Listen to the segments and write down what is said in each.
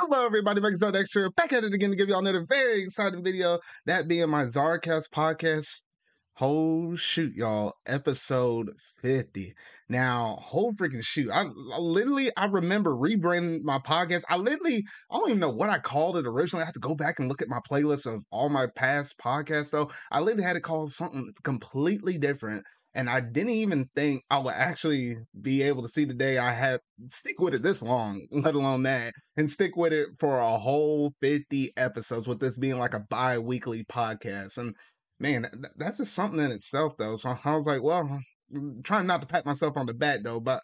Hello, everybody. Megazoid X here, back at it again to give y'all another very exciting video. That being my Czarcast podcast. Whole shoot, y'all. Episode 50. Now, whole freaking shoot. I, I literally, I remember rebranding my podcast. I literally, I don't even know what I called it originally. I had to go back and look at my playlist of all my past podcasts, though. I literally had to call something completely different and I didn't even think I would actually be able to see the day I had stick with it this long, let alone that, and stick with it for a whole 50 episodes with this being like a bi-weekly podcast. And man, that's just something in itself though. So I was like, well, trying not to pat myself on the back though, but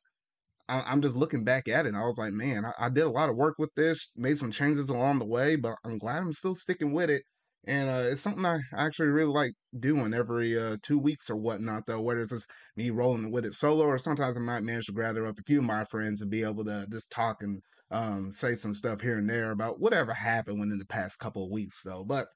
I, am just looking back at it and I was like, man, I did a lot of work with this, made some changes along the way, but I'm glad I'm still sticking with it and uh, it's something I actually really like doing every uh, two weeks or whatnot, though, whether it's just me rolling with it solo or sometimes I might manage to gather up a few of my friends and be able to just talk and um, say some stuff here and there about whatever happened within the past couple of weeks, though. But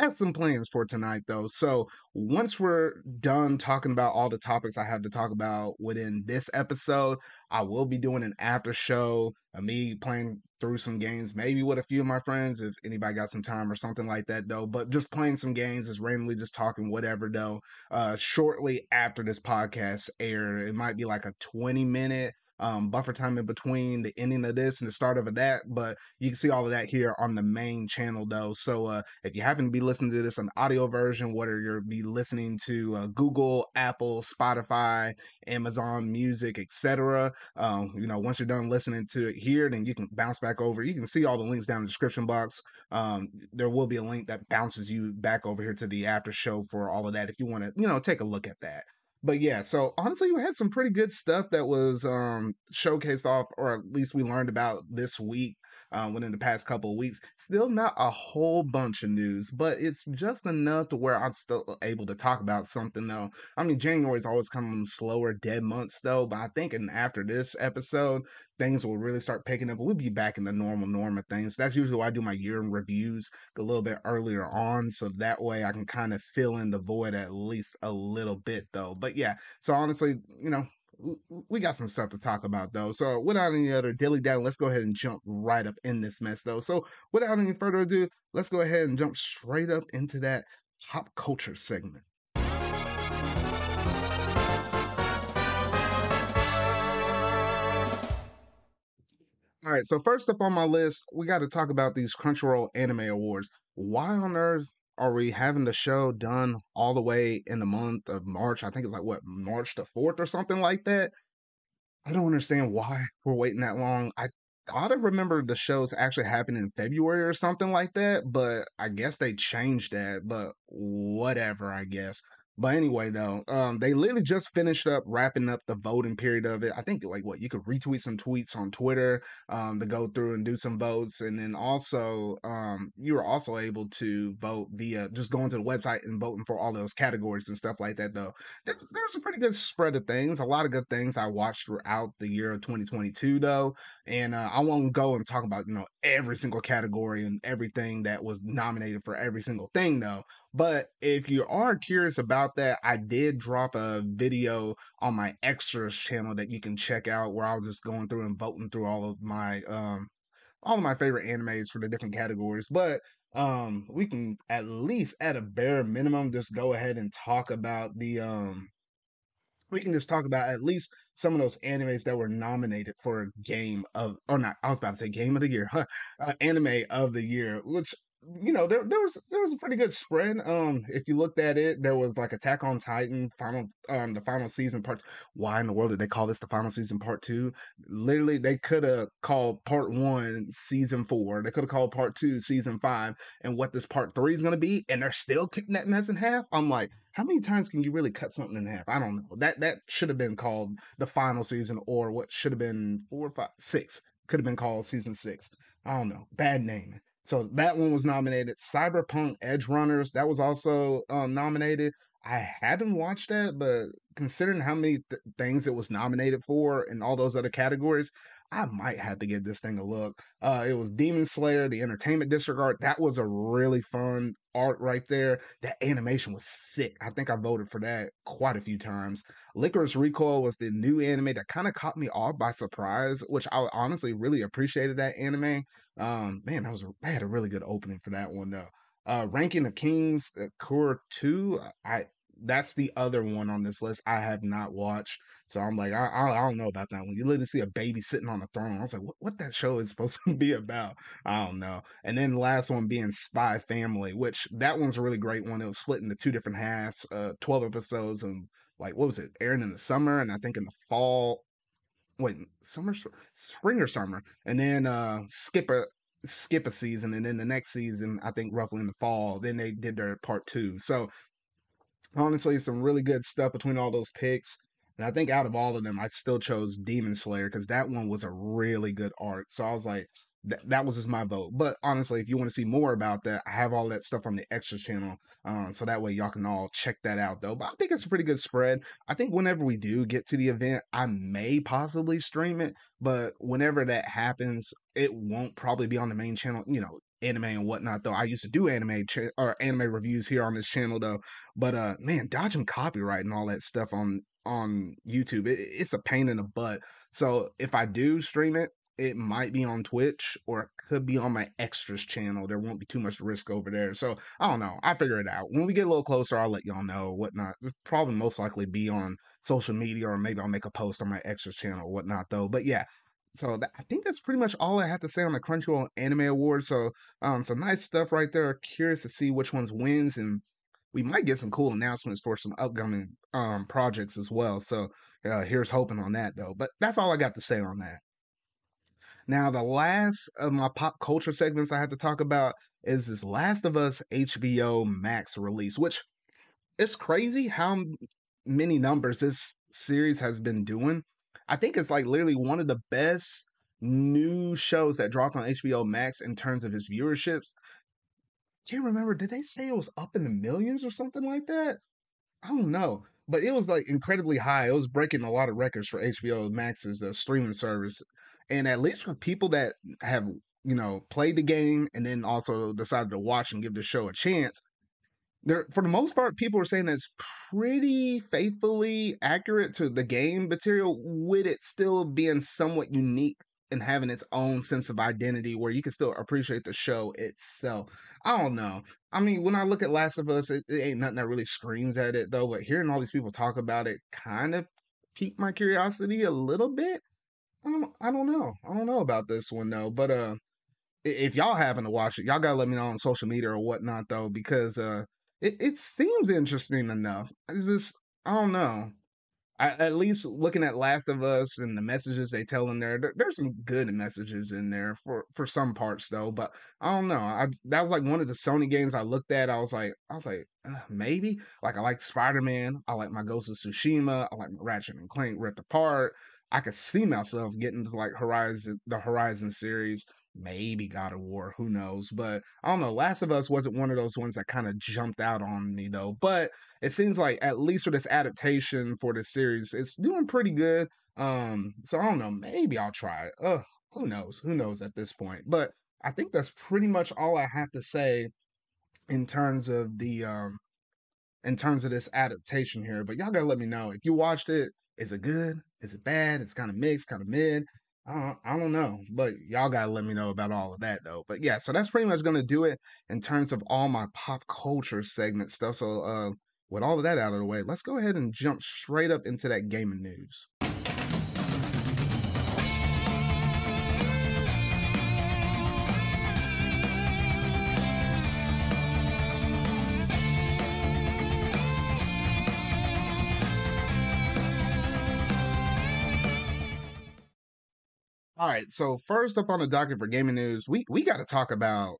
have some plans for tonight though. So once we're done talking about all the topics I have to talk about within this episode, I will be doing an after show of me playing through some games, maybe with a few of my friends if anybody got some time or something like that though. But just playing some games, just randomly just talking whatever though. Uh shortly after this podcast air, it might be like a 20 minute um, buffer time in between the ending of this and the start of that. But you can see all of that here on the main channel, though. So uh, if you happen to be listening to this on audio version, whether you're be listening to uh, Google, Apple, Spotify, Amazon Music, etc., um, you know, once you're done listening to it here, then you can bounce back over. You can see all the links down in the description box. Um, there will be a link that bounces you back over here to the after show for all of that if you want to, you know, take a look at that but yeah, so honestly, we had some pretty good stuff that was um, showcased off, or at least we learned about this week uh, within the past couple of weeks. Still not a whole bunch of news, but it's just enough to where I'm still able to talk about something though. I mean, January is always of slower, dead months though, but I think and after this episode, things will really start picking up. We'll be back in the normal norm of things. That's usually why I do my year in reviews a little bit earlier on, so that way I can kind of fill in the void at least a little bit though. But yeah, so honestly, you know, we got some stuff to talk about though. So without any other dilly dally, let's go ahead and jump right up in this mess though. So without any further ado, let's go ahead and jump straight up into that pop culture segment. All right, so first up on my list, we got to talk about these Crunchyroll Anime Awards. Why on earth are we having the show done all the way in the month of March? I think it's like what March the fourth or something like that. I don't understand why we're waiting that long. I ought to remember the shows actually happening in February or something like that, but I guess they changed that. But whatever, I guess. But anyway, though, um, they literally just finished up wrapping up the voting period of it. I think like what you could retweet some tweets on Twitter um, to go through and do some votes, and then also um, you were also able to vote via just going to the website and voting for all those categories and stuff like that. Though there, there's a pretty good spread of things, a lot of good things I watched throughout the year of 2022, though, and uh, I won't go and talk about you know every single category and everything that was nominated for every single thing, though. But if you are curious about that, I did drop a video on my extras channel that you can check out where I was just going through and voting through all of my um all of my favorite animes for the different categories. But um we can at least at a bare minimum just go ahead and talk about the um we can just talk about at least some of those animes that were nominated for a game of or not i was about to say game of the year huh, uh, anime of the year which you know, there there was there was a pretty good spread. Um, if you looked at it, there was like Attack on Titan, final um the final season part. Why in the world did they call this the final season part two? Literally, they could have called part one season four. They could have called part two season five, and what this part three is gonna be, and they're still kicking that mess in half. I'm like, how many times can you really cut something in half? I don't know. That that should have been called the final season, or what should have been four, five, six. Could have been called season six. I don't know. Bad naming. So that one was nominated. Cyberpunk Edge Runners that was also um, nominated. I hadn't watched that, but considering how many th- things it was nominated for in all those other categories, I might have to give this thing a look. Uh, it was Demon Slayer, the Entertainment District. That was a really fun art right there. That animation was sick. I think I voted for that quite a few times. Lycoris Recoil was the new anime that kind of caught me off by surprise, which I honestly really appreciated that anime. Um, man, that was I had a really good opening for that one though. Uh, Ranking of Kings, uh, Cour Two. I that's the other one on this list I have not watched. So I'm like, I, I, I don't know about that one. You literally see a baby sitting on a throne. I was like, what, what that show is supposed to be about? I don't know. And then the last one being Spy Family, which that one's a really great one. It was split into two different halves, uh, 12 episodes, and like, what was it? Airing in the summer, and I think in the fall. Wait, summer, spring or summer, and then uh skip a skip a season, and then the next season, I think roughly in the fall, then they did their part two. So honestly, some really good stuff between all those picks. And I think out of all of them, I still chose Demon Slayer because that one was a really good art. So I was like, th- that was just my vote. But honestly, if you want to see more about that, I have all that stuff on the extra channel. Um, so that way y'all can all check that out though. But I think it's a pretty good spread. I think whenever we do get to the event, I may possibly stream it. But whenever that happens, it won't probably be on the main channel. You know, anime and whatnot though. I used to do anime cha- or anime reviews here on this channel though. But uh man, dodging copyright and all that stuff on on YouTube, it, it's a pain in the butt. So if I do stream it, it might be on Twitch or it could be on my extras channel. There won't be too much risk over there. So I don't know. I figure it out. When we get a little closer, I'll let y'all know whatnot. It'll probably most likely be on social media or maybe I'll make a post on my extras channel or whatnot though. But yeah, so that, I think that's pretty much all I have to say on the Crunchyroll Anime Awards. So um, some nice stuff right there. Curious to see which ones wins, and we might get some cool announcements for some upcoming um, projects as well. So uh, here's hoping on that though. But that's all I got to say on that. Now the last of my pop culture segments I have to talk about is this Last of Us HBO Max release, which it's crazy how many numbers this series has been doing. I think it's like literally one of the best new shows that dropped on HBO Max in terms of its viewerships. Can't remember, did they say it was up in the millions or something like that? I don't know. But it was like incredibly high. It was breaking a lot of records for HBO Max's uh, streaming service. And at least for people that have, you know, played the game and then also decided to watch and give the show a chance, for the most part people are saying it's pretty faithfully accurate to the game material with it still being somewhat unique and having its own sense of identity where you can still appreciate the show itself. I don't know. I mean when i look at last of us it, it ain't nothing that really screams at it though but hearing all these people talk about it kind of piqued my curiosity a little bit. I don't, I don't know. I don't know about this one though but uh if y'all happen to watch it y'all gotta let me know on social media or whatnot though because uh it, it seems interesting enough. It's just I don't know. I, at least looking at Last of Us and the messages they tell in there, there, there's some good messages in there for for some parts though. But I don't know. I that was like one of the Sony games I looked at. I was like, I was like, uh, maybe. Like I like Spider Man. I like my Ghost of Tsushima. I like my Ratchet and Clank Rift Apart. I could see myself getting to like Horizon, the Horizon series maybe God of War, who knows? But I don't know. Last of Us wasn't one of those ones that kind of jumped out on me though. But it seems like at least for this adaptation for this series, it's doing pretty good. Um, so I don't know. Maybe I'll try it. Who knows? Who knows at this point? But I think that's pretty much all I have to say in terms of the um in terms of this adaptation here. But y'all gotta let me know if you watched it. Is it good? Is it bad? It's kind of mixed, kind of mid. I don't know, but y'all gotta let me know about all of that though. But yeah, so that's pretty much gonna do it in terms of all my pop culture segment stuff. So uh, with all of that out of the way, let's go ahead and jump straight up into that gaming news. All right, so first up on the docket for gaming news, we we got to talk about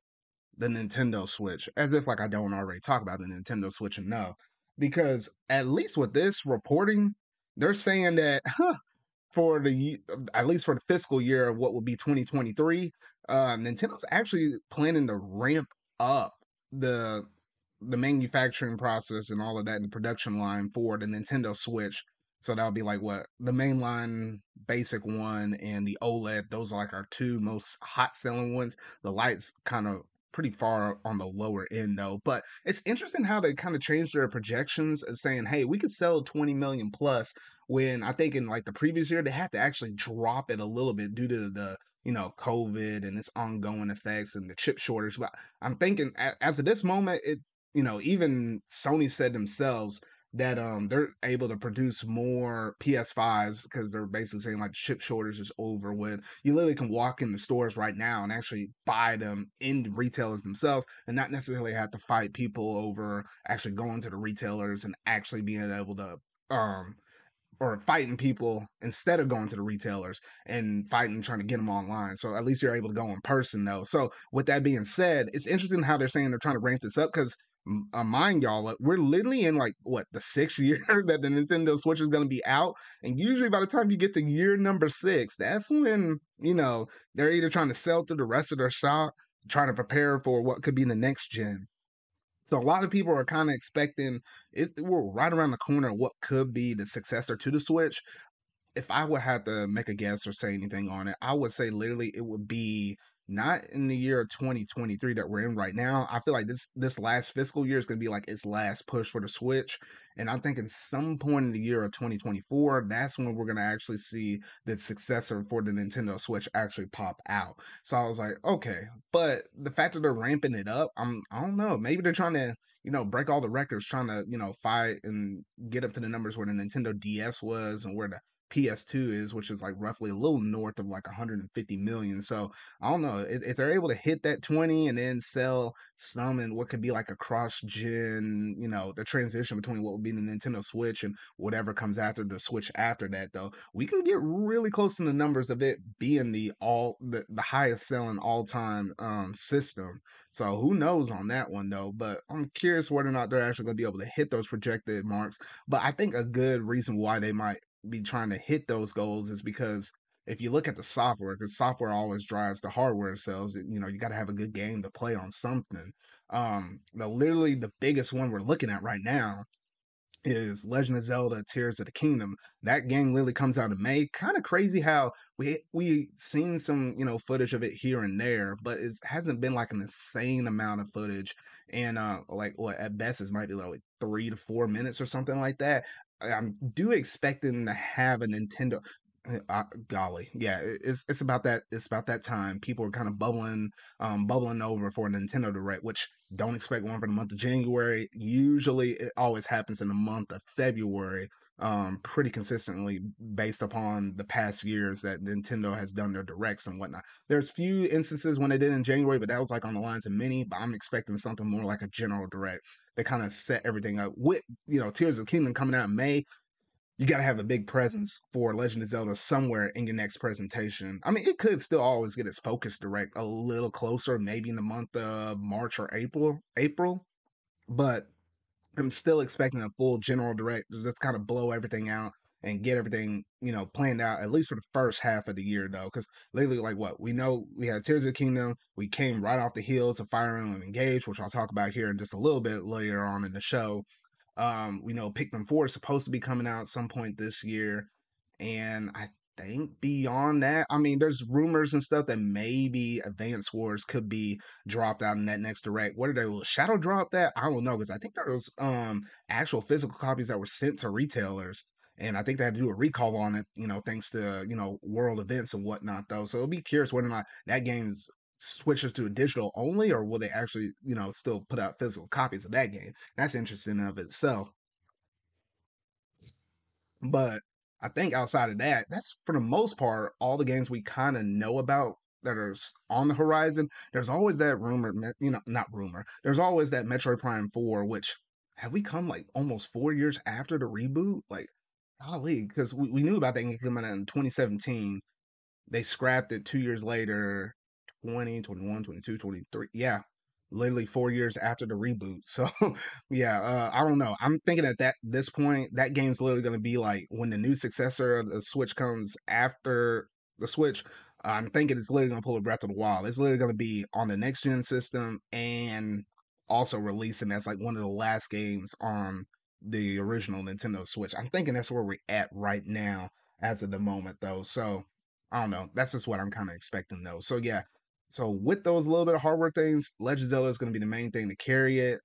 the Nintendo Switch, as if like I don't already talk about the Nintendo Switch enough. Because at least with this reporting, they're saying that huh, for the at least for the fiscal year of what will be 2023, uh, Nintendo's actually planning to ramp up the the manufacturing process and all of that in the production line for the Nintendo Switch So that'll be like what the mainline basic one and the OLED. Those are like our two most hot selling ones. The lights kind of pretty far on the lower end though. But it's interesting how they kind of changed their projections of saying, hey, we could sell 20 million plus when I think in like the previous year they had to actually drop it a little bit due to the you know COVID and its ongoing effects and the chip shortage. But I'm thinking as of this moment, it you know even Sony said themselves that um they're able to produce more PS5s because they're basically saying like chip shortage is over when you literally can walk in the stores right now and actually buy them in retailers themselves and not necessarily have to fight people over actually going to the retailers and actually being able to um or fighting people instead of going to the retailers and fighting trying to get them online. So at least you're able to go in person though. So with that being said, it's interesting how they're saying they're trying to ramp this up because uh, mind y'all, we're literally in like what the sixth year that the Nintendo Switch is going to be out, and usually by the time you get to year number six, that's when you know they're either trying to sell through the rest of their stock, trying to prepare for what could be the next gen. So a lot of people are kind of expecting it. We're right around the corner what could be the successor to the Switch. If I would have to make a guess or say anything on it, I would say literally it would be not in the year 2023 that we're in right now. I feel like this this last fiscal year is going to be like its last push for the Switch, and I'm thinking some point in the year of 2024, that's when we're going to actually see the successor for the Nintendo Switch actually pop out. So I was like, okay, but the fact that they're ramping it up, I'm I don't know, maybe they're trying to you know break all the records, trying to you know fight and get up to the numbers where the Nintendo DS was and where the PS2 is, which is like roughly a little north of like 150 million. So I don't know if, if, they're able to hit that 20 and then sell some in what could be like a cross gen, you know, the transition between what would be the Nintendo Switch and whatever comes after the Switch after that, though, we can get really close to the numbers of it being the all the, the highest selling all time um, system. So who knows on that one though? But I'm curious whether or not they're actually going to be able to hit those projected marks. But I think a good reason why they might be trying to hit those goals is because if you look at the software, because software always drives the hardware sales, you know, you got to have a good game to play on something. Um, the literally the biggest one we're looking at right now is Legend of Zelda Tears of the Kingdom. That game literally comes out in May. Kind of crazy how we we seen some, you know, footage of it here and there, but it hasn't been like an insane amount of footage. And uh like what at best it might be like three to four minutes or something like that. I'm do expecting to have a Nintendo. Uh, golly, yeah, it's it's about that. It's about that time. People are kind of bubbling, um, bubbling over for a Nintendo Direct, which don't expect one for the month of January. Usually, it always happens in the month of February, um, pretty consistently based upon the past years that Nintendo has done their directs and whatnot. There's few instances when they did in January, but that was like on the lines of mini. But I'm expecting something more like a general direct. that kind of set everything up with you know Tears of Kingdom coming out in May you got to have a big presence for Legend of Zelda somewhere in your next presentation. I mean, it could still always get its focus direct a little closer, maybe in the month of March or April. April, but I'm still expecting a full general direct to just kind of blow everything out and get everything you know planned out at least for the first half of the year though because lately like what we know we had tears of the kingdom we came right off the heels of fire emblem engage which i'll talk about here in just a little bit later on in the show um, we know Pikmin 4 is supposed to be coming out some point this year. And I think beyond that, I mean, there's rumors and stuff that maybe Advance Wars could be dropped out in that next direct. What are they will shadow drop that? I don't know, because I think there was um actual physical copies that were sent to retailers. And I think they had to do a recall on it, you know, thanks to, you know, world events and whatnot, though. So it'll be curious whether or not that game's switches to a digital only, or will they actually, you know, still put out physical copies of that game? That's interesting of itself. But I think outside of that, that's for the most part all the games we kind of know about that are on the horizon. There's always that rumor, you know, not rumor. There's always that Metroid Prime 4, which have we come like almost four years after the reboot? Like, golly, because we, we knew about that game coming out in 2017. They scrapped it two years later 20, 21, 22, 23. Yeah, literally four years after the reboot. So yeah, uh, I don't know. I'm thinking at that this point, that game's literally going to be like when the new successor of the Switch comes after the Switch. I'm thinking it's literally going to pull a breath of the wild. It's literally going to be on the next gen system and also releasing as like one of the last games on the original Nintendo Switch. I'm thinking that's where we're at right now as of the moment though. So I don't know. That's just what I'm kind of expecting though. So yeah. So with those little bit of hardware things, Legend Zelda is going to be the main thing to carry it.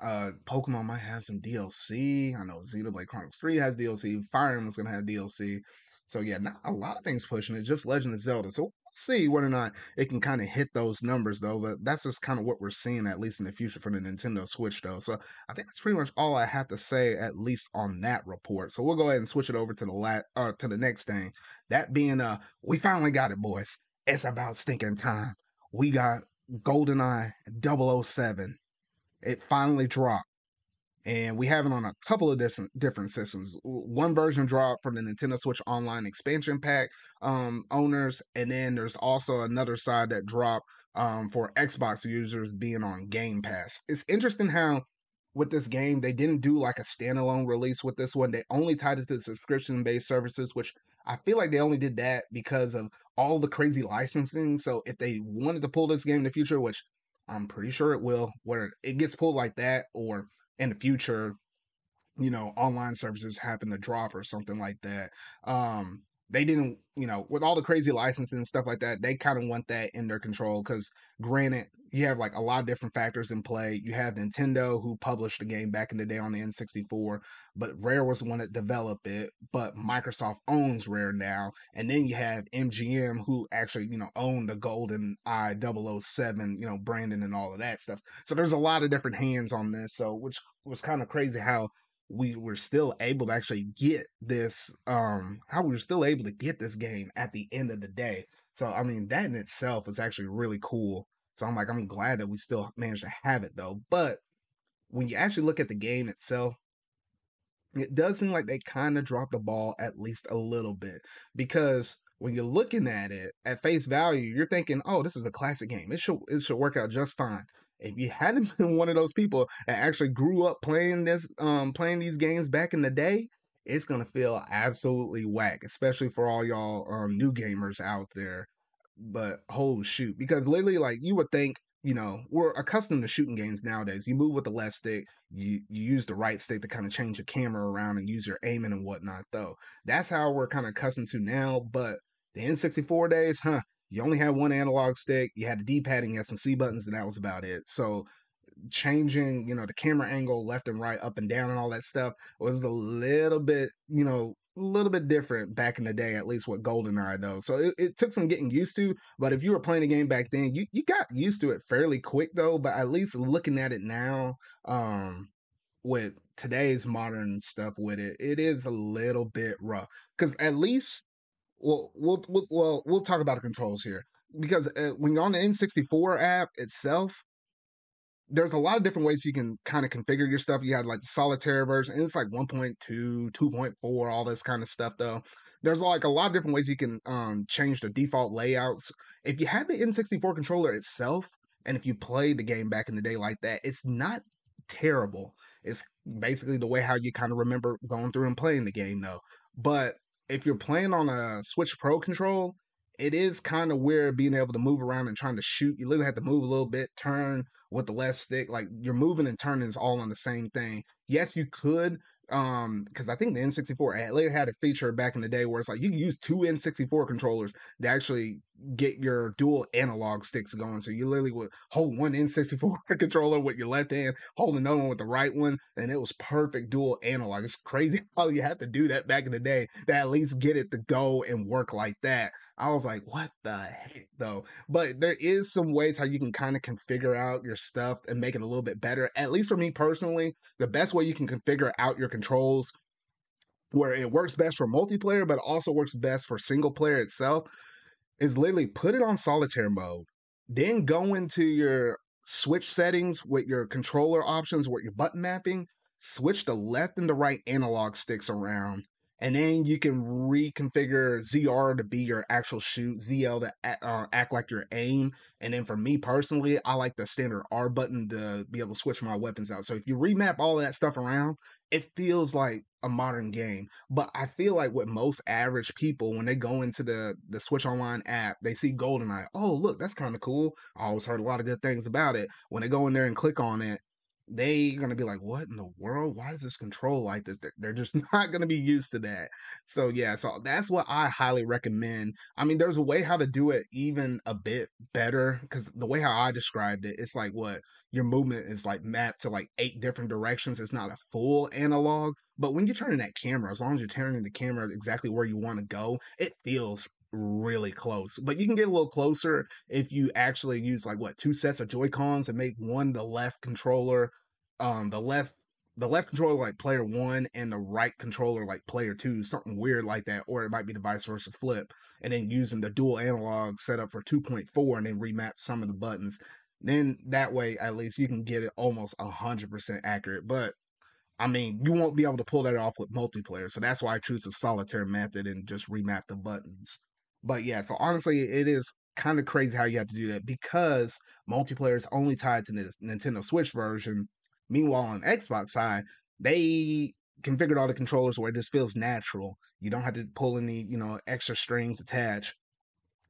Uh, Pokemon might have some DLC. I know Xenoblade Chronicles 3 has DLC. Fire Emblem's gonna have DLC. So yeah, not a lot of things pushing it, just Legend of Zelda. So we'll see whether or not it can kind of hit those numbers though. But that's just kind of what we're seeing at least in the future for the Nintendo Switch though. So I think that's pretty much all I have to say at least on that report. So we'll go ahead and switch it over to the lat uh, to the next thing. That being uh, we finally got it, boys. It's about stinking time. We got GoldenEye 007 it finally dropped. And we have it on a couple of different systems. One version dropped from the Nintendo Switch Online expansion pack um, owners, and then there's also another side that dropped um, for Xbox users being on Game Pass. It's interesting how with this game they didn't do like a standalone release with this one. They only tied it to subscription based services, which I feel like they only did that because of all the crazy licensing. So if they wanted to pull this game in the future, which I'm pretty sure it will, where it gets pulled like that, or in the future, you know, online services happen to drop or something like that. Um, they didn't, you know, with all the crazy licensing and stuff like that, they kind of want that in their control. Because granted, you have like a lot of different factors in play. You have Nintendo who published the game back in the day on the N64, but Rare was the one that developed it. But Microsoft owns Rare now, and then you have MGM who actually, you know, owned the GoldenEye 007, you know, branding and all of that stuff. So there's a lot of different hands on this. So which was kind of crazy how we were still able to actually get this um how we were still able to get this game at the end of the day. So i mean that in itself is actually really cool. So i'm like i'm glad that we still managed to have it though. But when you actually look at the game itself it does seem like they kind of dropped the ball at least a little bit. Because when you're looking at it at face value you're thinking oh this is a classic game. It should it should work out just fine if you hadn't been one of those people that actually grew up playing this um playing these games back in the day it's gonna feel absolutely whack especially for all y'all um new gamers out there. But oh shoot because literally like you would think you know we're accustomed to shooting games nowadays. You move with the left stick you you use the right stick to kind of change your camera around and use your aiming and whatnot though. That's how we're kind of accustomed to now but the n64 days huh you only had one analog stick, you had the D pad and you had some C buttons, and that was about it. So changing, you know, the camera angle left and right, up and down, and all that stuff was a little bit, you know, a little bit different back in the day, at least with GoldenEye though. So it, it, took some getting used to. But if you were playing the game back then, you, you got used to it fairly quick though. But at least looking at it now, um, with today's modern stuff with it, it is a little bit rough. Because at least well, we'll, we'll, well, we'll talk about the controls here because uh, when you're on the N64 app itself, there's a lot of different ways you can kind of configure your stuff. You have like the solitaire version, and it's like 1.2, 2.4, all this kind of stuff though. There's like a lot of different ways you can um, change the default layouts. If you had the N64 controller itself, and if you played the game back in the day like that, it's not terrible. It's basically the way how you kind of remember going through and playing the game though. But if you're playing on a Switch Pro control, it is kind of weird being able to move around and trying to shoot. You literally have to move a little bit, turn with the left stick. Like you're moving and turning is all on the same thing. Yes, you could um because i think the n64 later had a feature back in the day where it's like you can use two n64 controllers to actually get your dual analog sticks going. So you literally would hold one n64 controller with your left hand hold another one with the right one and it was perfect dual analog. It's crazy how you had to do that back in the day to at least get it to go and work like that. I was like what the heck though? But there is some ways how you can kind of configure out your stuff and make it a little bit better. At least for me personally the best way you can configure out your controls where it works best for multiplayer, but also works best for single player itself, is literally put it on solitaire mode, then go into your switch settings with your controller options, with your button mapping, switch the left and the right analog sticks around, and then you can reconfigure ZR to be your actual shoot, ZL to act, uh, act like your aim, and then for me personally, I like the standard R button to be able to switch my weapons out. So if you remap all that stuff around, it feels like a modern game. But I feel like with most average people, when they go into the the Switch Online app, they see GoldenEye. Oh, look, that's kind of cool. I always heard a lot of good things about it. When they go in there and click on it, they gonna be like, "What in the world? Why does this control like this?" They're, they're just not gonna be used to that. So yeah, so that's what I highly recommend. I mean, there's a way how to do it even a bit better because the way how I described it, it's like what your movement is like mapped to like eight different directions. It's not a full analog, but when you're turning that camera, as long as you're turning the camera exactly where you want to go, it feels really close. But you can get a little closer if you actually use like what two sets of Joy Cons and make one the left controller, um, the left the left controller like player one and the right controller like player two, something weird like that, or it might be the vice versa flip, and then using the dual analog setup for 2.4 and then remap some of the buttons. Then that way, at least you can get it almost 100% accurate. But I mean, you won't be able to pull that off with multiplayer. So that's why I choose the solitaire method and just remap the buttons. But yeah, so honestly, it is kind of crazy how you have to do that because multiplayer is only tied to the Nintendo Switch version. Meanwhile, on Xbox side, they configured all the controllers where just feels natural. You don't have to pull any, you know, extra strings attached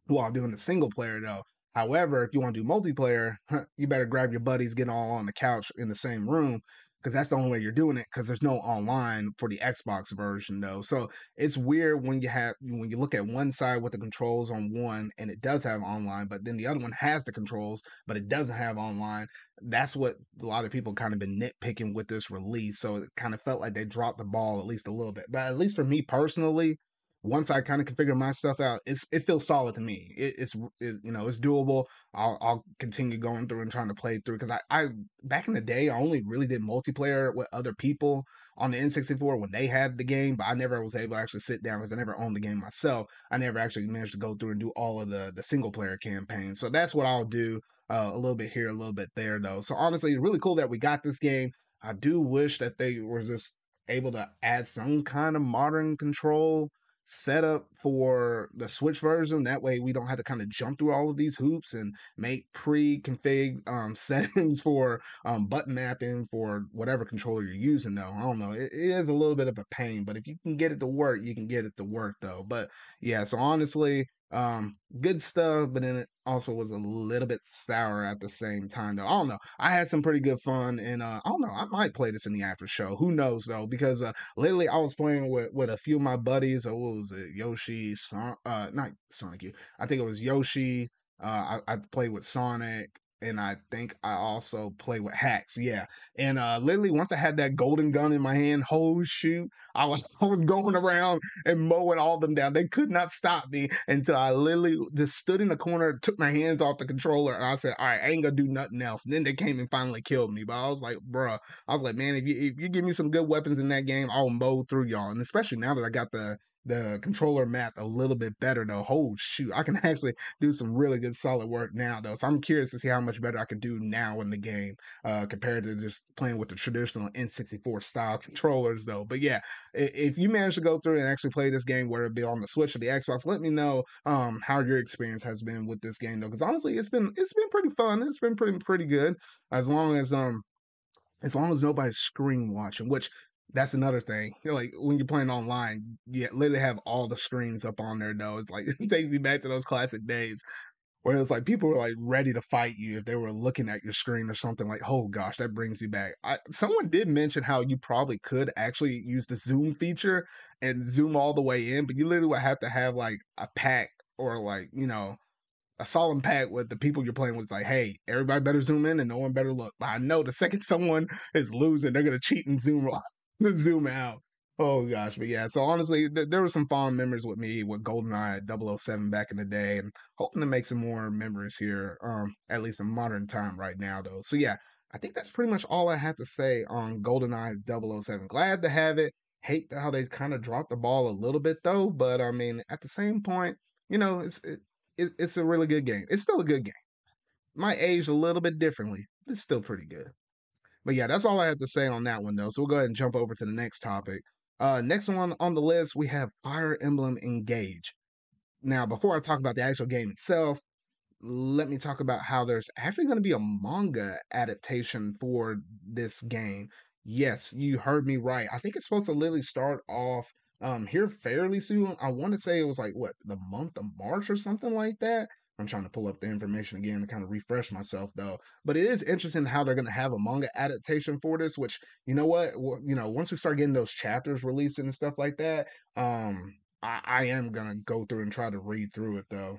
while doing the single player though. However, if you want to do multiplayer, you better grab your buddies, get all on the couch in the same room, because that's the only way you're doing it because there's no online for the Xbox version though. So it's weird when you have when you look at one side with the controls on one and it does have online, but then the other one has the controls but it doesn't have online. That's what a lot of people kind of been nitpicking with this release. So it kind of felt like they dropped the ball at least a little bit. But at least for me personally, once I kind of configure my stuff out, it's it feels solid to me. It, it's it, you know it's doable. I'll I'll continue going through and trying to play through because I I back in the day I only really did multiplayer with other people on the N64 when they had the game, but I never was able to actually sit down because I never owned the game myself. I never actually managed to go through and do all of the the single player campaigns. So that's what I'll do uh, a little bit here, a little bit there though. So honestly, it's really cool that we got this game. I do wish that they were just able to add some kind of modern control setup for the Switch version. That way, we don't have to kind of jump through all of these hoops and make pre-config um, settings for um, button mapping for whatever controller you're using. Though I don't know, it, it is a little bit of a pain, but if you can get it to work, you can get it to work though. But yeah, so honestly, um, good stuff, but then it also was a little bit sour at the same time. Though I don't know. I had some pretty good fun, and uh, I don't know. I might play this in the after show. Who knows though? Because uh, lately I was playing with with a few of my buddies. Uh, what was it? Yoshi, Son- uh, not Sonic. I think it was Yoshi. Uh, I, I played with Sonic and I think I also play with hacks. Yeah. And uh literally once I had that golden gun in my hand, oh shoot, I was I was going around and mowing all them down. They could not stop me until I literally just stood in the corner, took my hands off the controller, and I said, All right, I ain't gonna do nothing else. And then they came and finally killed me. But I was like, bruh, I was like, man, if you if you give me some good weapons in that game, I'll mow through y'all. And especially now that I got the the controller map a little bit better though. Oh shoot, I can actually do some really good solid work now though. So I'm curious to see how much better I can do now in the game uh, compared to just playing with the traditional N64 style controllers though. But yeah, if you manage to go through and actually play this game, whether it be on the Switch or the Xbox, let me know um, how your experience has been with this game though. Because honestly, it's been it's been pretty fun. It's been pretty pretty good as long as um as long as nobody's screen watching, which that's another thing. Like when you're playing online, you literally have all the screens up on there though. It's like it takes you back to those classic days where it's like people were like ready to fight you if they were looking at your screen or something like, oh gosh, that brings you back. I, someone did mention how you probably could actually use the zoom feature and zoom all the way in, but you literally would have to have like a pack or like, you know, a solemn pact with the people you're playing with. It's like, hey, everybody better zoom in and no one better look. But I know the second someone is losing, they're gonna cheat and zoom zoom out. Oh gosh, but yeah. So honestly, th- there were some fond memories with me with GoldenEye 007 back in the day, and hoping to make some more memories here, um, at least in modern time right now, though. So yeah, I think that's pretty much all I had to say on GoldenEye 007. Glad to have it. Hate how they kind of dropped the ball a little bit though, but I mean, at the same point, you know, it's it, it, it's a really good game. It's still a good game. Might age a little bit differently, but it's still pretty good. But yeah, that's all I have to say on that one, though. So we'll go ahead and jump over to the next topic. Uh, next one on the list, we have Fire Emblem Engage. Now, before I talk about the actual game itself, let me talk about how there's actually going to be a manga adaptation for this game. Yes, you heard me right. I think it's supposed to literally start off um here fairly soon. I want to say it was like what the month of March or something like that. I'm trying to pull up the information again to kind of refresh myself though. But it is interesting how they're going to have a manga adaptation for this. Which you know what, you know, once we start getting those chapters released and stuff like that, um, I, I am gonna go through and try to read through it though.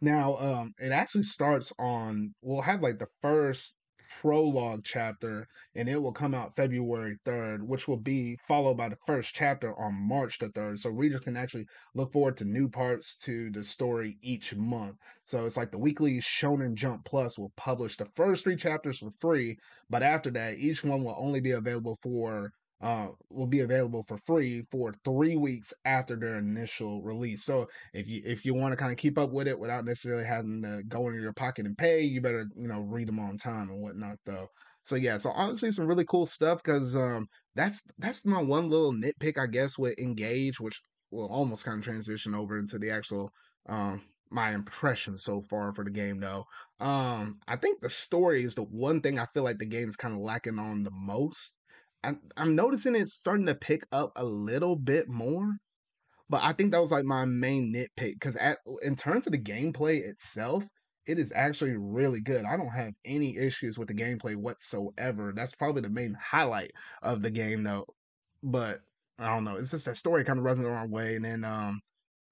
Now, um, it actually starts on. We'll have like the first prologue chapter, and it will come out February 3rd, which will be followed by the first chapter on March the 3rd. So readers can actually look forward to new parts to the story each month. So it's like the weekly Shonen Jump Plus will publish the first three chapters for free, but after that, each one will only be available for uh, will be available for free for three weeks after their initial release. So if you if you want to kind of keep up with it without necessarily having to go into your pocket and pay, you better you know read them on time and whatnot though. So yeah, so honestly, some really cool stuff because um, that's that's my one little nitpick I guess with Engage, which will almost kind of transition over into the actual um my impression so far for the game though. Um, I think the story is the one thing I feel like the game is kind of lacking on the most. I'm, I'm noticing it's starting to pick up a little bit more, but I think that was like my main nitpick because at in terms of the gameplay itself, it is actually really good. I don't have any issues with the gameplay whatsoever. That's probably the main highlight of the game though. But I don't know. It's just that story kind of rubs me the wrong way. And then um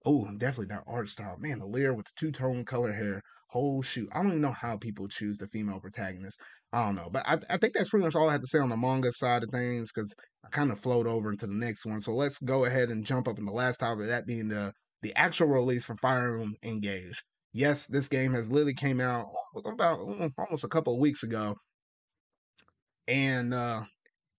oh definitely that art style. Man, Alear with the two-tone color hair whole shoot. I don't even know how people choose the female protagonist. I don't know, but I, I think that's pretty much all I have to say on the manga side of things because I kind of flowed over into the next one. So let's go ahead and jump up in the last topic, that being the the actual release for Fire Emblem Engage. Yes, this game has literally came out about mm, almost a couple of weeks ago, and uh,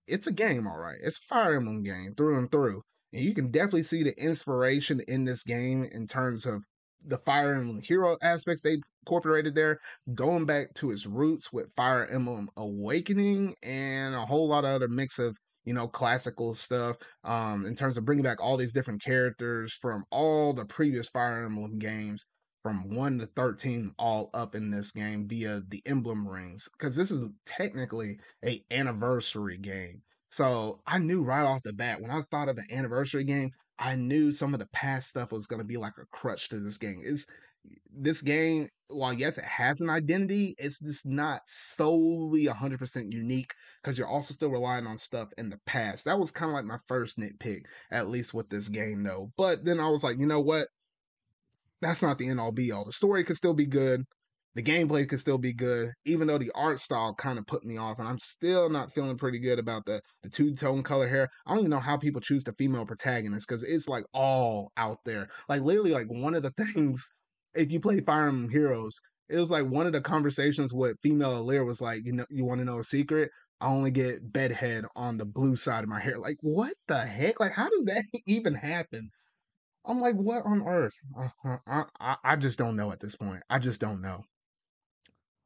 it's a game, all right. It's a Fire Emblem game through and through. And you can definitely see the inspiration in this game in terms of the Fire Emblem hero aspects they incorporated there, going back to its roots with Fire Emblem Awakening and a whole lot of other mix of you know classical stuff um in terms of bringing back all these different characters from all the previous Fire Emblem games from 1 to 13 all up in this game via the emblem rings because this is technically a anniversary game so I knew right off the bat when I thought of an anniversary game, I knew some of the past stuff was going to be like a crutch to this game. It's this game, while yes, it has an identity, it's just not solely 100% unique because you're also still relying on stuff in the past. That was kind of like my first nitpick, at least with this game, though. But then I was like, you know what? That's not the end all be all. The story could still be good the gameplay could still be good, even though the art style kind of put me off, and I'm still not feeling pretty good about the the two tone color hair. I don't even know how people choose the female protagonist because it's like all out there. Like literally, like one of the things if you play Fire Emblem Heroes, it was like one of the conversations with female Alear was like, you know, you want to know a secret? I only get bedhead on the blue side of my hair. Like, what the heck? Like, how does that even happen? I'm like, what on earth? Uh, I, I, I just don't know at this point. I just don't know.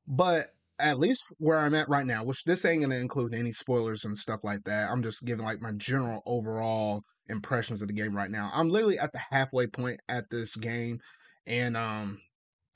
But at least where I'm at right now, which this ain't gonna include any spoilers and stuff like that. I'm just giving like my general overall impressions of the game right now. I'm literally at the halfway point at this game, and um,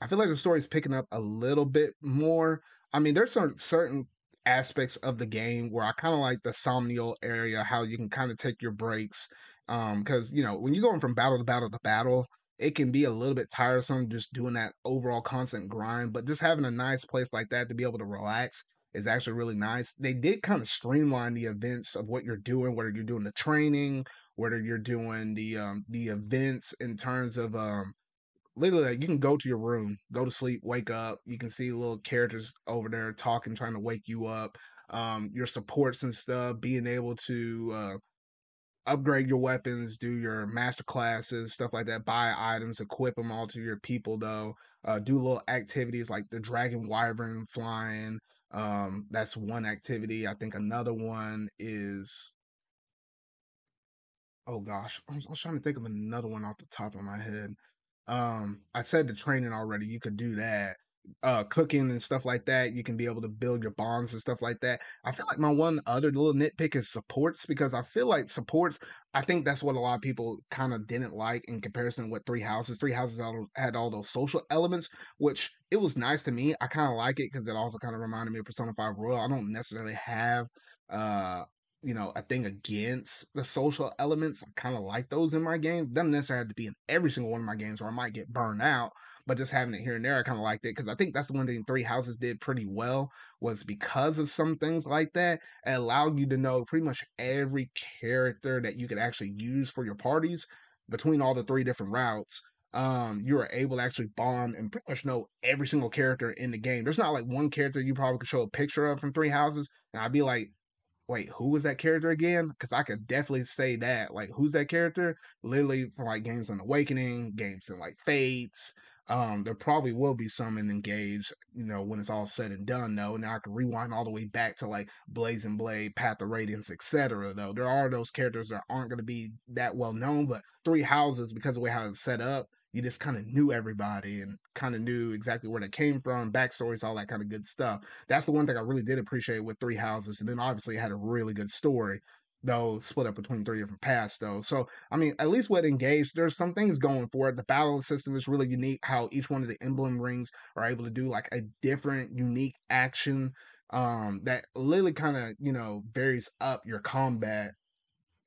I feel like the story's picking up a little bit more. I mean, there's some certain aspects of the game where I kind of like the Somniel area, how you can kind of take your breaks. Um, because you know when you're going from battle to battle to battle, it can be a little bit tiresome just doing that overall constant grind, but just having a nice place like that to be able to relax is actually really nice. They did kind of streamline the events of what you're doing, whether you're doing the training, whether you're doing the um the events in terms of um literally like you can go to your room, go to sleep, wake up, you can see little characters over there talking, trying to wake you up. Um, your supports and stuff, being able to uh upgrade your weapons, do your master classes, stuff like that, buy items, equip them all to your people though. Uh, do little activities like the dragon wyvern flying. Um, that's one activity. I think another one is oh gosh, I was, I was trying to think of another one off the top of my head. Um, I said the training already. You could do that uh cooking and stuff like that you can be able to build your bonds and stuff like that. I feel like my one other little nitpick is supports because i feel like supports i think that's what a lot of people kind of didn't like in comparison with three houses. Three houses had all those social elements which it was nice to me i kind of like it because it also kind of reminded me of persona 5 royal. I don't necessarily have uh you know, a thing against the social elements. I kind of like those in my games. Doesn't necessarily have to be in every single one of my games, or I might get burned out. But just having it here and there, I kind of liked it because I think that's the one thing Three Houses did pretty well was because of some things like that. It allowed you to know pretty much every character that you could actually use for your parties between all the three different routes um, you are able to actually bond and pretty much know every single character in the game. There's not like one character you probably could show a picture of from Three Houses, and I'd be like, wait, who was that character again? Because I could definitely say that. Like, who's that character? Literally from like games on Awakening, games in like Fates. Um, there probably will be some in Engage, you know, when it's all said and done, though. Now I can rewind all the way back to like Blazing Blade, Path of Radiance, etc. Though there are those characters that aren't going to be that well known, but Three Houses, because of the way how it's set up, you just kind of knew everybody and kind of knew exactly where they came from, backstories, all that kind of good stuff. That's the one thing I really did appreciate with Three Houses. And then obviously it had a really good story, though split up between three different paths, though. So, I mean, at least with Engage, there's some things going for it. The battle system is really unique, how each one of the emblem rings are able to do like a different, unique action um that literally kind of you know varies up your combat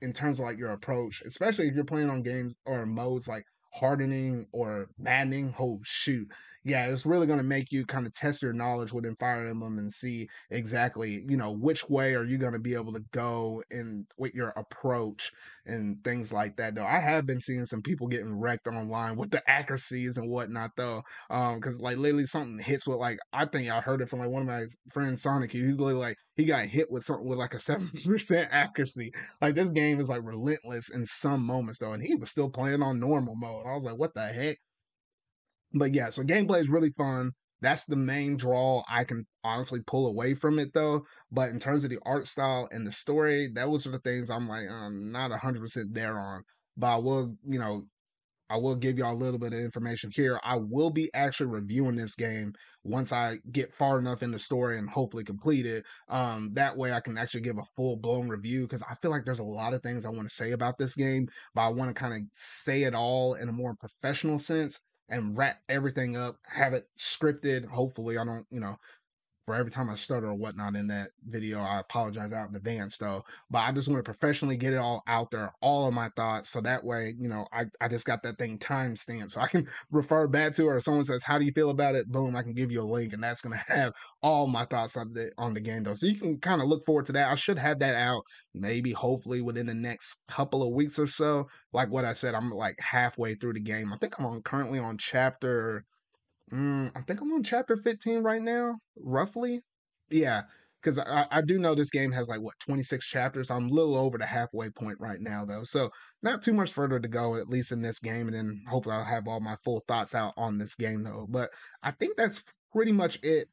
in terms of like your approach especially if you're playing on games or modes like hardening or maddening, oh shoot. Yeah, it's really going to make you kind of test your knowledge within Fire Emblem and see exactly, you know, which way are you going to be able to go and with your approach and things like that. Though I have been seeing some people getting wrecked online with the accuracies and whatnot, though, um, because like literally something hits with like I think I heard it from like one of my friends, Sonic. He's literally like he got hit with something with like a seven percent accuracy. Like this game is like relentless in some moments though, and he was still playing on normal mode. I was like, what the heck? But yeah, so gameplay is really fun. That's the main draw I can honestly pull away from it though. But in terms of the art style and the story, those are the things I'm like, I'm um, not 100% there on. But I will, you know, I will give y'all a little bit of information here. I will be actually reviewing this game once I get far enough in the story and hopefully complete it. Um, that way I can actually give a full blown review because I feel like there's a lot of things I want to say about this game, but I want to kind of say it all in a more professional sense and wrap everything up, have it scripted. Hopefully, I don't, you know, for every time I stutter or whatnot in that video. I apologize out in advance though. But I just want to professionally get it all out there, all of my thoughts. So that way, you know, I, I just got that thing time stamped. So I can refer back to it or someone says, How do you feel about it? Boom, I can give you a link and that's gonna have all my thoughts on the on the game though. So you can kind of look forward to that. I should have that out maybe hopefully within the next couple of weeks or so. Like what I said, I'm like halfway through the game. I think I'm on currently on chapter Mm, I think I'm on chapter 15 right now, roughly. Yeah, because I, I do know this game has like what 26 chapters. I'm a little over the halfway point right now, though, so not too much further to go, at least in this game. And then hopefully I'll have all my full thoughts out on this game, though. But I think that's pretty much it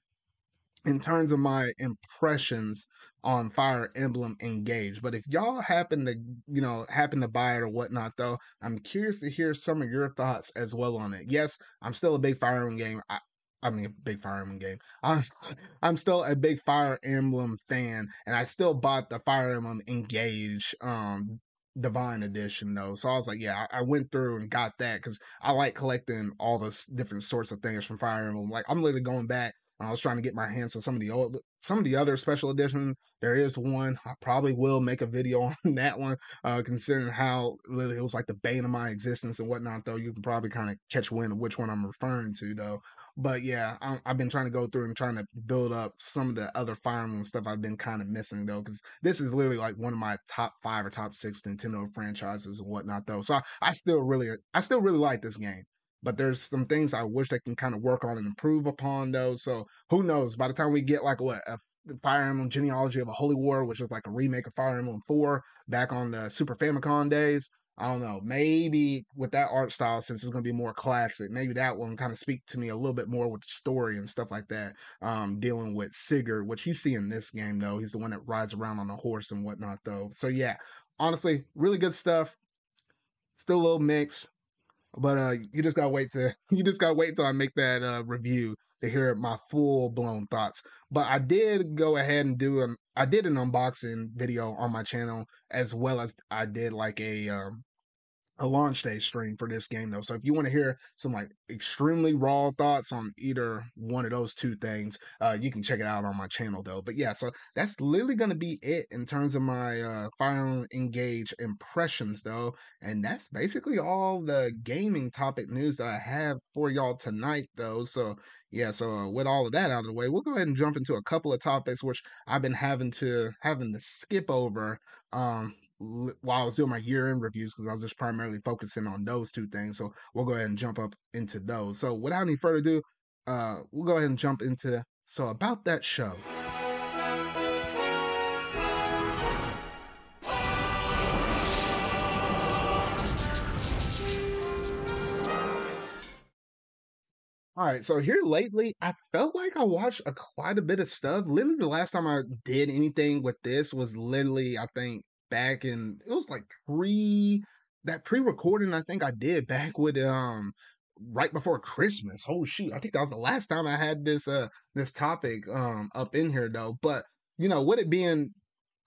in terms of my impressions on Fire Emblem Engage. But if y'all happen to, you know, happen to buy it or whatnot, though, I'm curious to hear some of your thoughts as well on it. Yes, I'm still a big Fire Emblem game. I, I mean, big Fire Emblem game. I'm, I'm still a big Fire Emblem fan, and I still bought the Fire Emblem Engage um Divine Edition though. So I was like, yeah, I, I went through and got that because I like collecting all the different sorts of things from Fire Emblem. Like I'm literally going back I was trying to get my hands on some of the old, some of the other special editions. There is one. I probably will make a video on that one, uh, considering how literally it was like the bane of my existence and whatnot. Though you can probably kind of catch wind of which one I'm referring to, though. But yeah, I, have been trying to go through and trying to build up some of the other Fire Emblem stuff I've been kind of missing though, because this is literally like one of my top five or top six Nintendo franchises and whatnot though. So I, I still really, I still really like this game but there's some things I wish they can kind of work on and improve upon those. So who knows? By the time we get like what a Fire Emblem Genealogy of a Holy War, which is like a remake of Fire Emblem 4 back on the Super Famicom days. I don't know. Maybe with that art style, since it's going to be more classic, maybe that one kind of speak to me a little bit more with the story and stuff like that. Um, dealing with Sigurd, which you see in this game though, he's the one that rides around on a horse and whatnot though. So yeah, honestly, really good stuff. Still a little mixed. But uh, you just gotta wait to you just gotta wait till I make that uh, review to hear my full blown thoughts. But I did go ahead and do an I did an unboxing video on my channel as well as I did like a um, a launch day stream for this game though. So if you want to hear some like extremely raw thoughts on either one of those two things, uh, you can check it out on my channel though. But yeah, so that's literally gonna be it in terms of my uh Fire Engage impressions though. And that's basically all the gaming topic news that I have for y'all tonight though. So yeah, so uh, with all of that out of the way, we'll go ahead and jump into a couple of topics which I've been having to having to skip over um while I was doing my year end reviews because I was just primarily focusing on those two things. So we'll go ahead and jump up into those. So without any further ado, uh, we'll go ahead and jump into so about that show. All right, so here lately, I felt like I watched a, quite a bit of stuff. Literally, the last time I did anything with this was literally, I think, back in it was like pre that pre-recording I think I did back with um right before Christmas. Oh shoot, I think that was the last time I had this uh this topic um up in here though. But you know, with it being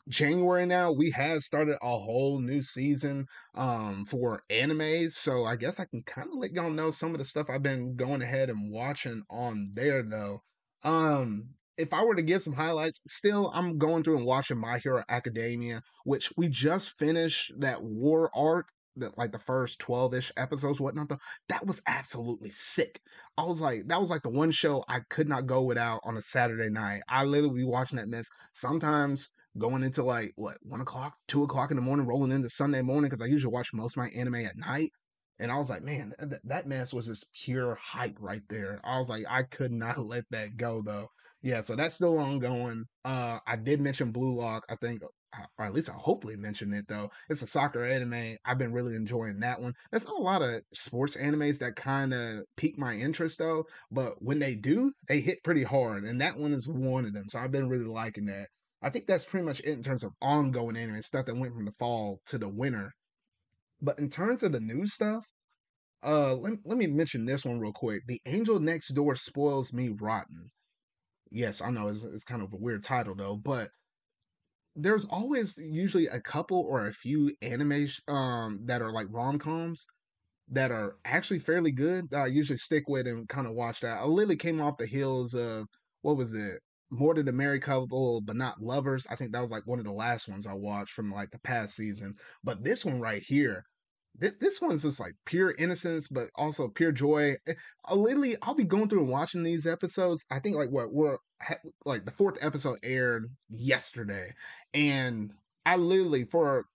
January now, we have started a whole new season um for anime. So I guess I can kind of let y'all know some of the stuff I've been going ahead and watching on there though. Um if I were to give some highlights, still I'm going through and watching My Hero Academia, which we just finished that war arc, that like the first 12-ish episodes, whatnot though. That was absolutely sick. I was like, that was like the one show I could not go without on a Saturday night. I literally be watching that mess. Sometimes going into like what one o'clock, two o'clock in the morning, rolling into Sunday morning, because I usually watch most of my anime at night. And I was like, man, th- that mess was just pure hype right there. I was like, I could not let that go though yeah, so that's still ongoing. Uh, I did mention Blue Lock. I think, uh, or at least I hopefully mentioned it though. It's a soccer anime. I've been really enjoying that one. There's not a lot of sports animes that kind of pique my interest though, but when they do, they hit pretty hard, and that one is one of them. So I've been really liking that. I think that's pretty much it in terms of ongoing anime stuff that went from the fall to the winter. But in terms of the new stuff, uh, let, let me mention this one real quick. The Angel Next Door spoils me rotten yes, I know it's, it's kind of a weird title though, but there's always usually a couple or a few anime um that are like rom coms that are actually fairly good that I usually stick with and kind of watch that. I literally came off the heels of what was it? More than a married couple, but not lovers. I think that was like one of the last ones I watched from like the past season. But this one right here, th- this one's just like pure innocence, but also pure joy. Eh, I literally, I'll be going through and watching these episodes. I think like what we're like the fourth episode aired yesterday, and I literally for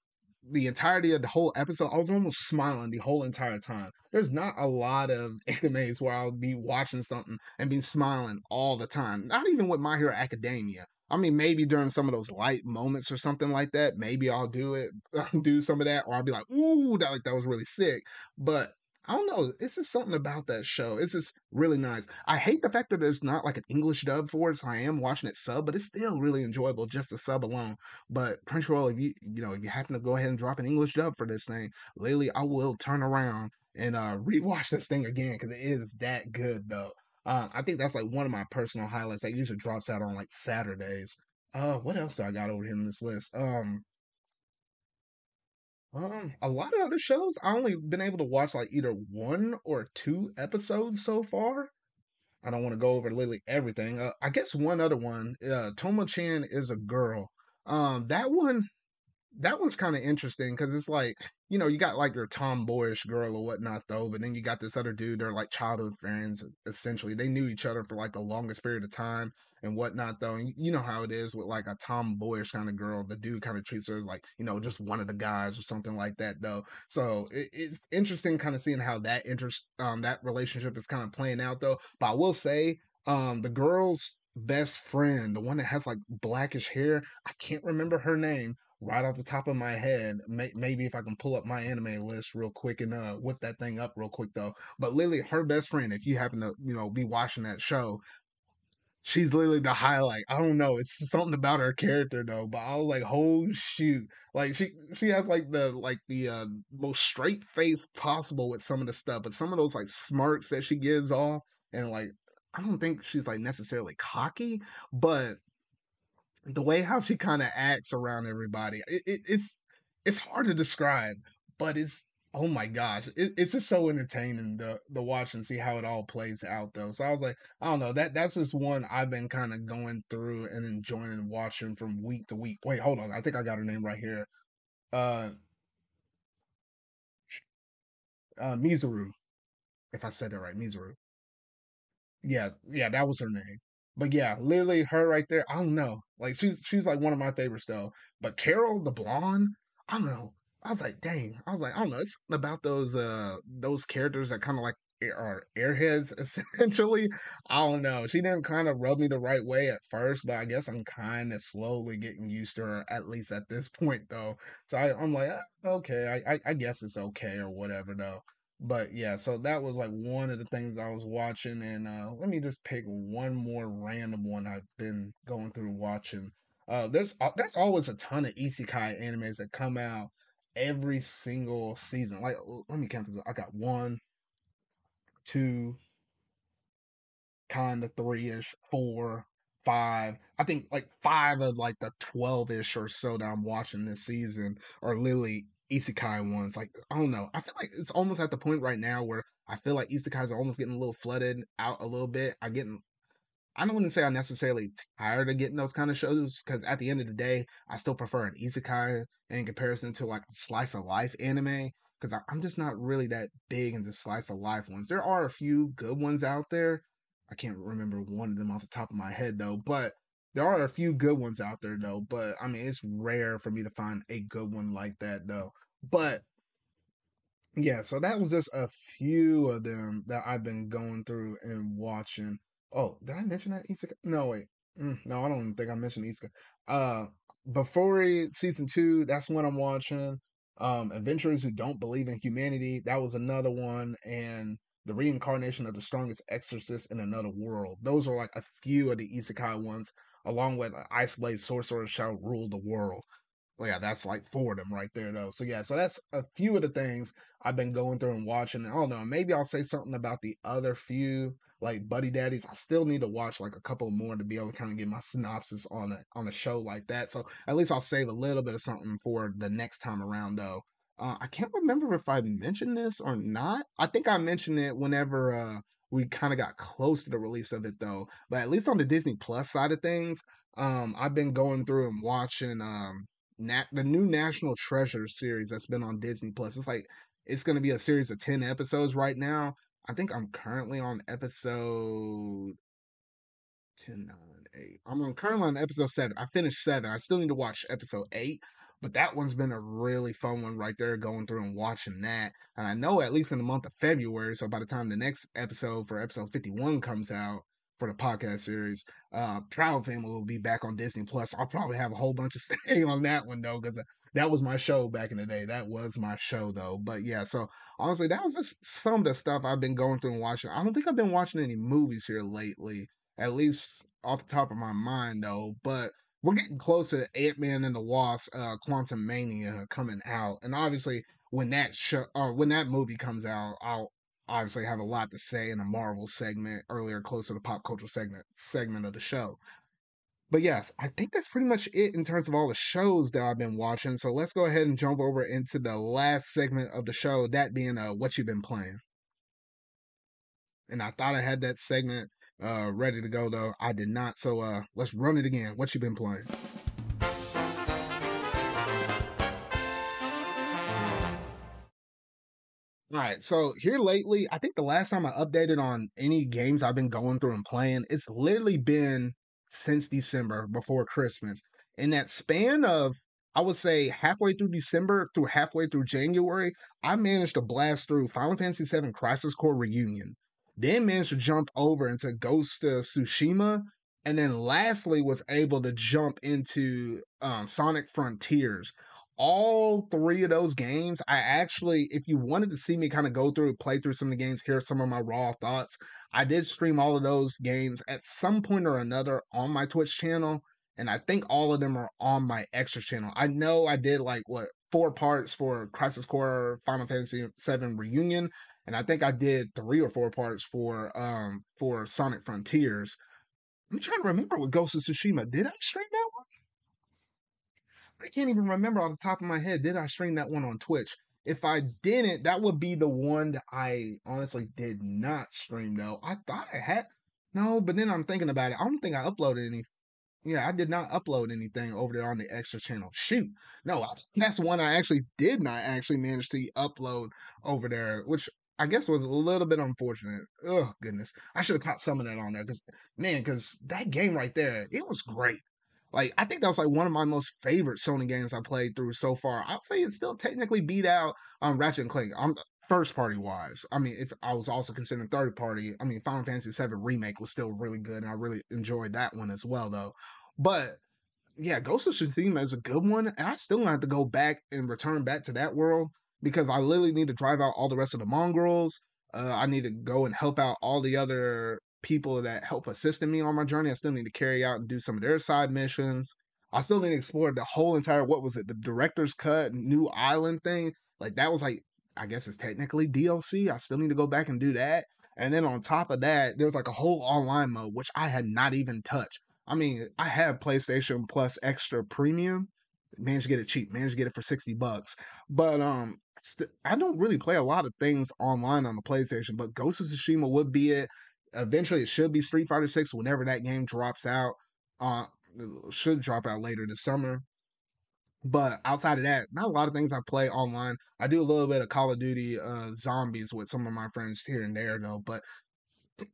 the entirety of the whole episode, I was almost smiling the whole entire time. There's not a lot of animes where I'll be watching something and be smiling all the time. Not even with My Hero Academia. I mean, maybe during some of those light moments or something like that, maybe I'll do it, do some of that, or I'll be like, "Ooh, that like that was really sick." But I don't know. It's just something about that show. It's just really nice. I hate the fact that there's not like an English dub for it, so I am watching it sub, but it's still really enjoyable just the sub alone. But Crunchyroll, if you you know if you happen to go ahead and drop an English dub for this thing, lately I will turn around and uh rewatch this thing again because it is that good though. Uh, I think that's like one of my personal highlights that usually drops out on like Saturdays. Uh, what else do I got over here in this list? Um, um, a lot of other shows I only been able to watch like either one or two episodes so far. I don't want to go over literally everything. Uh, I guess one other one, uh, Tomo-chan is a girl. Um, that one that one's kind of interesting because it's like you know you got like your tomboyish girl or whatnot though but then you got this other dude they're like childhood friends essentially they knew each other for like the longest period of time and whatnot though and you know how it is with like a tomboyish kind of girl the dude kind of treats her as like you know just one of the guys or something like that though so it, it's interesting kind of seeing how that interest um that relationship is kind of playing out though but i will say um the girls best friend, the one that has like blackish hair. I can't remember her name right off the top of my head. May- maybe if I can pull up my anime list real quick and uh, whip that thing up real quick though. But literally, her best friend, if you happen to you know be watching that show, she's literally the highlight. I don't know. It's something about her character though. But I was like, oh shoot. Like she she has like the like the uh most straight face possible with some of the stuff. But some of those like smirks that she gives off and like I don't think she's like necessarily cocky, but the way how she kind of acts around everybody, it, it, it's it's hard to describe, but it's oh my gosh, it, it's just so entertaining to to watch and see how it all plays out though. So I was like, I don't know, that that's just one I've been kind of going through and enjoying and watching from week to week. Wait, hold on, I think I got her name right here. Uh, uh, Mizuru, if I said that right, Mizuru. Yeah, yeah, that was her name. But yeah, literally her right there. I don't know. Like she's she's like one of my favorites though. But Carol the blonde, I don't know. I was like, dang. I was like, I don't know. It's about those uh those characters that kind of like are airheads essentially. I don't know. She didn't kind of rub me the right way at first, but I guess I'm kind of slowly getting used to her at least at this point though. So I, am like, ah, okay, I, I I guess it's okay or whatever though. But yeah, so that was like one of the things I was watching, and uh, let me just pick one more random one I've been going through watching. Uh, there's there's always a ton of isekai animes that come out every single season. Like, let me count this. I got one, two, kind of three ish, four, five. I think like five of like the twelve ish or so that I'm watching this season are literally isekai ones. Like I don't know. I feel like it's almost at the point right now where I feel like isekais are almost getting a little flooded out a little bit. I getting I don't want to say I'm necessarily tired of getting those kind of shows because at the end of the day, I still prefer an isekai in comparison to like slice of life anime because I'm just not really that big into slice of life ones. There are a few good ones out there. I can't remember one of them off the top of my head though, but there are a few good ones out there though. But I mean, it's rare for me to find a good one like that though. But yeah, so that was just a few of them that I've been going through and watching. Oh, did I mention that Isekai? No, wait. Mm, no, I don't think I mentioned Isekai. Uh, Bofuri season two, that's what I'm watching. Um, Adventurers Who Don't Believe in Humanity, that was another one. And The Reincarnation of the Strongest Exorcist in Another World. Those are like a few of the Isekai ones, along with Ice Blade Sorcerer Shall Rule the World. Well, yeah, that's like four of them right there, though. So yeah, so that's a few of the things I've been going through and watching. I don't know, maybe I'll say something about the other few, like Buddy Daddies. I still need to watch like a couple more to be able to kind of get my synopsis on a on a show like that. So at least I'll save a little bit of something for the next time around, though. Uh, I can't remember if I mentioned this or not. I think I mentioned it whenever uh, we kind of got close to the release of it, though. But at least on the Disney Plus side of things, um, I've been going through and watching um, nat- the new National Treasure series that's been on Disney Plus. It's like it's going to be a series of 10 episodes right now. I think I'm currently on episode 10, 9, 8. I'm on currently on episode 7. I finished 7. I still need to watch episode 8, but that one's been a really fun one right there going through and watching that. And I know at least in the month of February, so by the time the next episode for episode 51 comes out, for the podcast series. Uh, Proud Family will be back on Disney Plus. I'll probably have a whole bunch of staying on that one though, because uh, that was my show back in the day. That was my show though. But yeah, so honestly, that was just some of the stuff I've been going through and watching. I don't think I've been watching any movies here lately, at least off the top of my mind though. But we're getting close to Ant Man and the Wasp, uh, Quantumania coming out, and obviously when that show or when that movie comes out, I'll obviously have a lot to say in a Marvel segment earlier, close to the pop culture segment segment of the show. But yes, I think that's pretty much it in terms of all the shows that I've been watching. So let's go ahead and jump over into the last segment of the show, that being uh, what you've been playing. And I thought I had that segment uh, ready to go though. I did not. So uh, let's run it again. What you been playing? All right, so here lately, I think the last time I updated on any games I've been going through and playing, it's literally been since December before Christmas. In that span of, I would say, halfway through December through halfway through January, I managed to blast through Final Fantasy VII Crisis Core Reunion, then managed to jump over into Ghost of Tsushima, and then lastly was able to jump into um, Sonic Frontiers all three of those games, I actually, if you wanted to see me kind of go through, play through some of the games, hear some of my raw thoughts, I did stream all of those games at some point or another on my Twitch channel. And I think all of them are on my extra channel. I know I did like what four parts for Crisis Core Final Fantasy VII Reunion, and I think I did three or four parts for um for Sonic Frontiers. I'm trying to remember what Ghost of Tsushima. Did I stream that one? I can't even remember off the top of my head. Did I stream that one on Twitch? if I didn't, that would be the one that I honestly did not stream though. I thought I had no, but then I'm thinking about it. I don't think I uploaded any. Yeah, I did not upload anything over there on the extra channel. Shoot, no, that's one I actually did not actually manage to upload over there, which I guess was a little bit unfortunate. Oh goodness, I should have caught some of that on there because man, because that game right there, it was great. Like I think that was like one of my most favorite Sony games I played through so far. I'll say it still technically beat out um Ratchet and Clank. I'm first party wise. I mean, if I was also considering third party, I mean Final Fantasy VII remake was still really good, and I really enjoyed that one as well though. But yeah, Ghost of Tsushima is a good one, and I still have to go back and return back to that world because I literally need to drive out all the rest of the Mongols. Uh, I need to go and help out all the other people that help assisting me on my journey. I still need to carry out and do some of their side missions. I still need to explore the whole entire what was it, the director's cut, new island thing. Like that was like I guess it's technically DLC. I still need to go back and do that. And then on top of that, there's like a whole online mode which I had not even touched. I mean, I have PlayStation Plus Extra Premium. Managed to get it cheap. Managed to get it for sixty bucks. But um, st- I don't really play a lot of things online on the PlayStation. But Ghost of Tsushima would be it eventually it should be Street Fighter Six whenever that game drops out. Uh, should drop out later this summer. But outside of that, not a lot of things I play online. I do a little bit of Call of Duty uh, Zombies with some of my friends here and there, though. But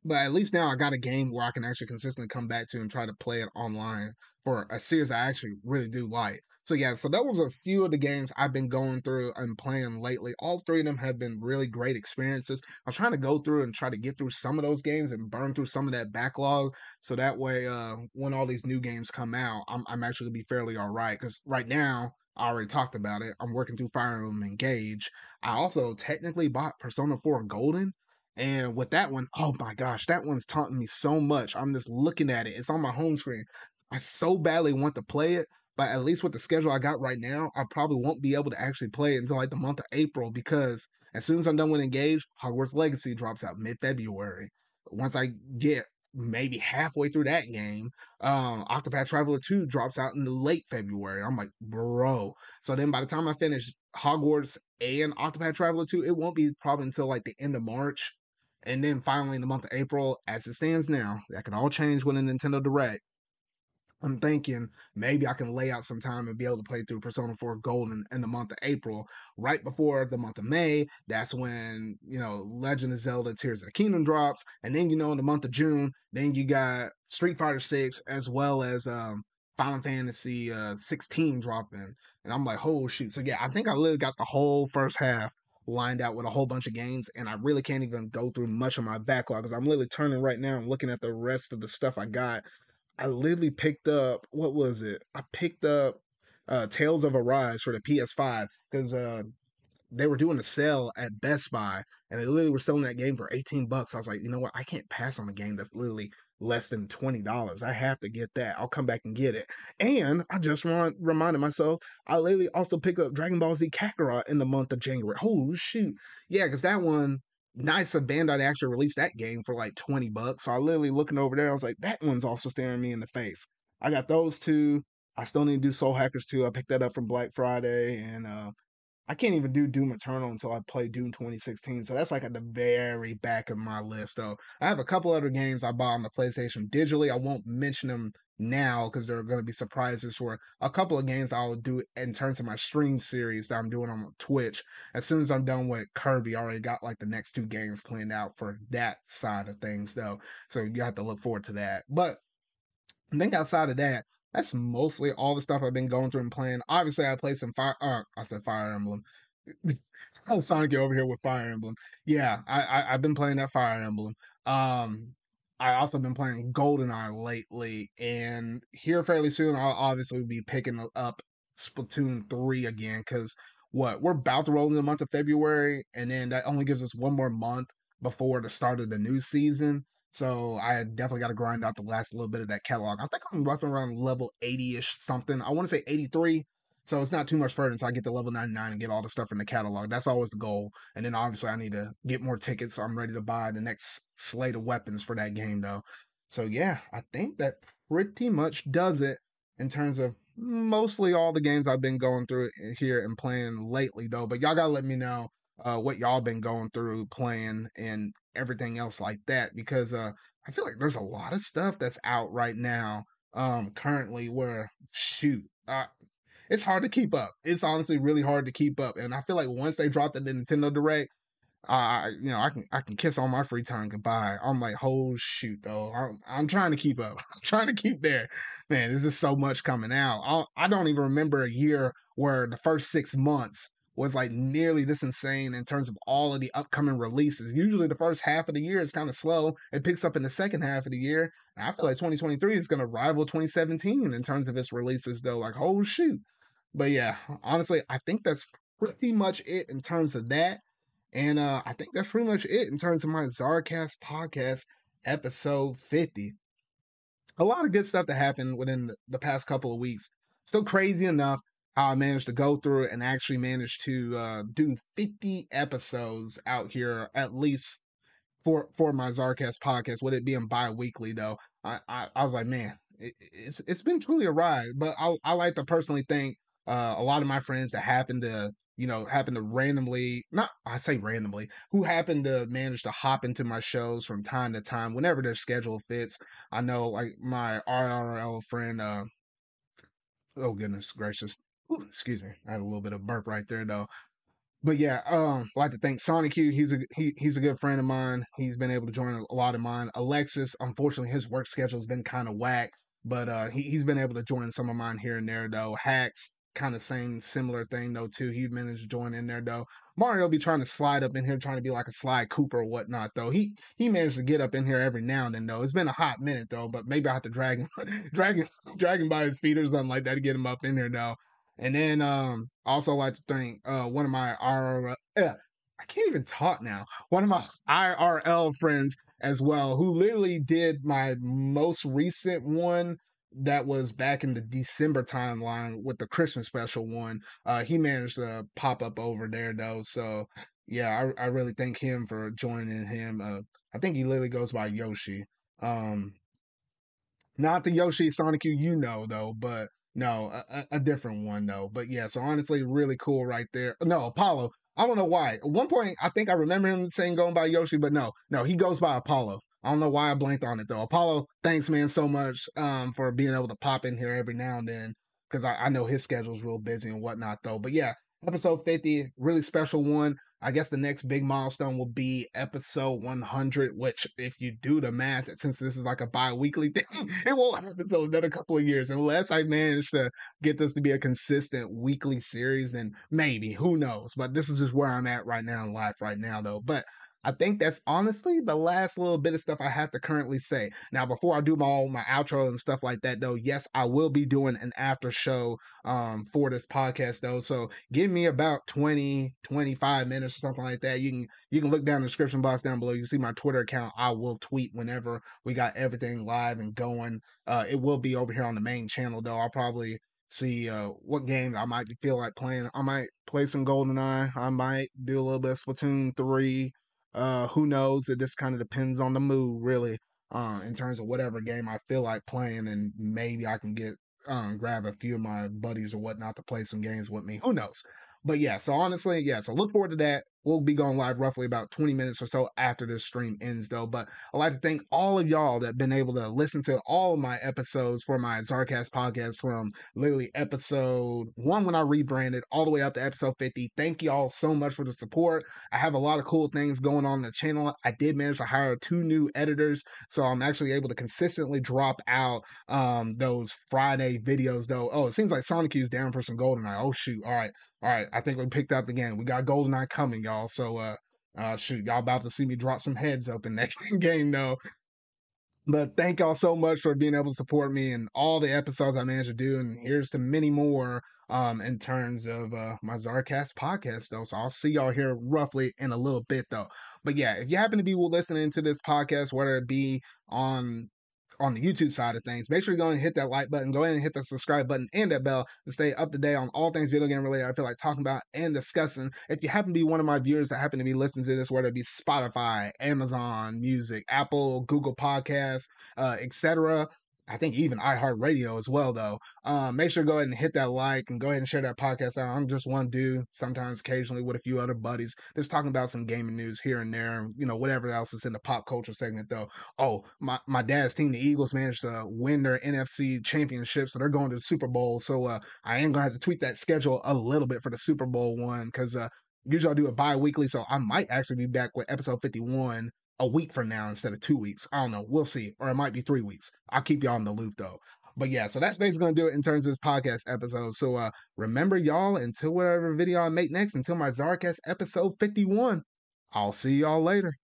but at least now I got a game where I can actually consistently come back to and try to play it online for a series I actually really do like. So yeah, so that was a few of the games I've been going through and playing lately. All three of them have been really great experiences. I'm trying to go through and try to get through some of those games and burn through some of that backlog, so that way, uh, when all these new games come out, I'm I'm actually gonna be fairly all right. Because right now, I already talked about it. I'm working through Fire Emblem Engage. I also technically bought Persona 4 Golden. And with that one, oh my gosh, that one's taunting me so much. I'm just looking at it. It's on my home screen. I so badly want to play it, but at least with the schedule I got right now, I probably won't be able to actually play until like the month of April because as soon as I'm done with Engage, Hogwarts Legacy drops out mid February. Once I get maybe halfway through that game, um, Octopath Traveler 2 drops out in the late February. I'm like, bro. So then by the time I finish Hogwarts and Octopath Traveler 2, it won't be probably until like the end of March. And then finally in the month of April, as it stands now, that can all change with a Nintendo Direct. I'm thinking maybe I can lay out some time and be able to play through Persona 4 Golden in the month of April, right before the month of May. That's when, you know, Legend of Zelda Tears of the Kingdom drops. And then, you know, in the month of June, then you got Street Fighter 6 as well as um, Final Fantasy uh, 16 dropping. And I'm like, oh, shoot. So, yeah, I think I literally got the whole first half lined out with a whole bunch of games, and I really can't even go through much of my backlog because I'm literally turning right now and looking at the rest of the stuff I got I literally picked up what was it? I picked up uh Tales of Arise for the PS5 because uh they were doing a sale at Best Buy and they literally were selling that game for 18 bucks. I was like, you know what? I can't pass on a game that's literally less than $20. I have to get that. I'll come back and get it. And I just want, reminded myself, I literally also picked up Dragon Ball Z Kakarot in the month of January. Oh, shoot. Yeah, because that one, nice of Bandai actually released that game for like 20 bucks. So I literally looking over there, I was like, that one's also staring me in the face. I got those two. I still need to do Soul Hackers 2. I picked that up from Black Friday. And uh, I can't even do Doom Eternal until I play Doom 2016. So that's like at the very back of my list, though. I have a couple other games I bought on the PlayStation digitally. I won't mention them now because there are going to be surprises for a couple of games I'll do in terms of my stream series that I'm doing on Twitch. As soon as I'm done with Kirby, I already got like the next two games planned out for that side of things, though. So you have to look forward to that. But I think outside of that, that's mostly all the stuff I've been going through and playing. Obviously, I played some Fire. Uh, I said Fire Emblem. I was Sonic over here with Fire Emblem. Yeah, I, I have been playing that Fire Emblem. Um, I also been playing GoldenEye lately, and here fairly soon I'll obviously be picking up Splatoon 3 again because what we're about to roll in the month of February, and then that only gives us one more month before the start of the new season. So I definitely got to grind out the last little bit of that catalog. I think I'm roughing around level 80 ish something. I want to say 83. So it's not too much further until I get to level 99 and get all the stuff in the catalog. That's always the goal. And then obviously I need to get more tickets. So I'm ready to buy the next slate of weapons for that game though. So yeah, I think that pretty much does it in terms of mostly all the games I've been going through here and playing lately, though. But y'all gotta let me know uh, what y'all been going through playing and everything else like that because uh, I feel like there's a lot of stuff that's out right now um, currently where shoot. Uh, it's hard to keep up. It's honestly really hard to keep up. And I feel like once they drop the Nintendo Direct, I you know I can I can kiss all my free time goodbye. I'm like, oh shoot though, I'm, I'm trying to keep up. I'm trying to keep there. Man, there's just so much coming out. I, I don't even remember a year where the first six months was like nearly this insane in terms of all of the upcoming releases. Usually the first half of the year is kind of slow. It picks up in the second half of the year. And I feel like 2023 is going to rival 2017 in terms of its releases though. Like, oh shoot. But yeah, honestly, I think that's pretty much it in terms of that. And uh, I think that's pretty much it in terms of my Czarcast podcast episode 50. A lot of good stuff that happened within the past couple of weeks. Still crazy enough how I managed to go through it and actually managed to uh, do 50 episodes out here, at least for for my Czarcast podcast. With it being bi-weekly though, I I, I was like, man, it, it's it's been truly a ride. But I I like to personally thank uh, a lot of my friends that happen to you know happen to randomly not i say randomly who happen to manage to hop into my shows from time to time whenever their schedule fits i know like my rrl friend uh oh goodness gracious Ooh, excuse me i had a little bit of burp right there though but yeah, um, I'd like to thank Sonic. He's a he, he's a good friend of mine. He's been able to join a lot of mine. Alexis, unfortunately, his work schedule has been kind of whack, but uh, he he's been able to join some of mine here and there though. Hacks, kind of same similar thing though too. He managed to join in there though. Mario be trying to slide up in here, trying to be like a Sly Cooper or whatnot though. He he managed to get up in here every now and then though. It's been a hot minute though, but maybe I have to drag him, drag him, drag him by his feet or something like that to get him up in there though. And then um also like to thank uh one of my RRL, uh, I can't even talk now. One of my IRL friends as well, who literally did my most recent one that was back in the December timeline with the Christmas special one. Uh, he managed to pop up over there though. So yeah, I, I really thank him for joining him. Uh, I think he literally goes by Yoshi. Um, not the Yoshi Sonic you know though, but no, a, a different one though. But yeah, so honestly, really cool right there. No, Apollo. I don't know why. At one point, I think I remember him saying going by Yoshi, but no, no, he goes by Apollo. I don't know why I blanked on it though. Apollo, thanks man so much um, for being able to pop in here every now and then because I, I know his schedule's real busy and whatnot though. But yeah, episode 50, really special one. I guess the next big milestone will be episode 100, which, if you do the math, since this is like a bi weekly thing, it won't happen until another couple of years. Unless I manage to get this to be a consistent weekly series, then maybe, who knows? But this is just where I'm at right now in life, right now, though. But I think that's honestly the last little bit of stuff I have to currently say. Now, before I do my all my outro and stuff like that, though, yes, I will be doing an after show um, for this podcast, though. So give me about 20, 25 minutes or something like that. You can you can look down the description box down below. You see my Twitter account. I will tweet whenever we got everything live and going. Uh, it will be over here on the main channel, though. I'll probably see uh, what game I might feel like playing. I might play some GoldenEye. I might do a little bit of Splatoon 3. Uh, who knows? It just kind of depends on the mood, really, uh, in terms of whatever game I feel like playing, and maybe I can get um, grab a few of my buddies or whatnot to play some games with me. Who knows? But yeah, so honestly, yeah, so look forward to that. We'll be going live roughly about 20 minutes or so after this stream ends, though. But I'd like to thank all of y'all that have been able to listen to all my episodes for my Czarcast podcast from literally episode one when I rebranded all the way up to episode 50. Thank y'all so much for the support. I have a lot of cool things going on the channel. I did manage to hire two new editors, so I'm actually able to consistently drop out um, those Friday videos, though. Oh, it seems like Sonic Q's down for some GoldenEye. Oh, shoot. All right. All right, I think we picked up the game. We got GoldenEye coming, y'all. So, uh, uh, shoot, y'all about to see me drop some heads up in that game, though. But thank y'all so much for being able to support me and all the episodes I managed to do. And here's to many more um, in terms of uh, my Czarcast podcast, though. So I'll see y'all here roughly in a little bit, though. But yeah, if you happen to be listening to this podcast, whether it be on on the YouTube side of things, make sure you go and hit that like button, go ahead and hit the subscribe button and that bell to stay up to date on all things video game related. I feel like talking about and discussing. If you happen to be one of my viewers that happen to be listening to this, whether it be Spotify, Amazon Music, Apple, Google Podcasts, uh, etc., I think even iHeartRadio as well, though. Um, make sure to go ahead and hit that like and go ahead and share that podcast out. I'm just one dude, sometimes occasionally with a few other buddies, just talking about some gaming news here and there, and you know, whatever else is in the pop culture segment though. Oh, my, my dad's team, the Eagles, managed to win their NFC championship, so they're going to the Super Bowl. So uh, I am gonna have to tweak that schedule a little bit for the Super Bowl one because uh, usually I do it bi-weekly, so I might actually be back with episode 51 a week from now instead of two weeks. I don't know. We'll see. Or it might be three weeks. I'll keep y'all in the loop though. But yeah, so that's basically gonna do it in terms of this podcast episode. So uh remember y'all until whatever video I make next, until my Czarcast episode 51. I'll see y'all later.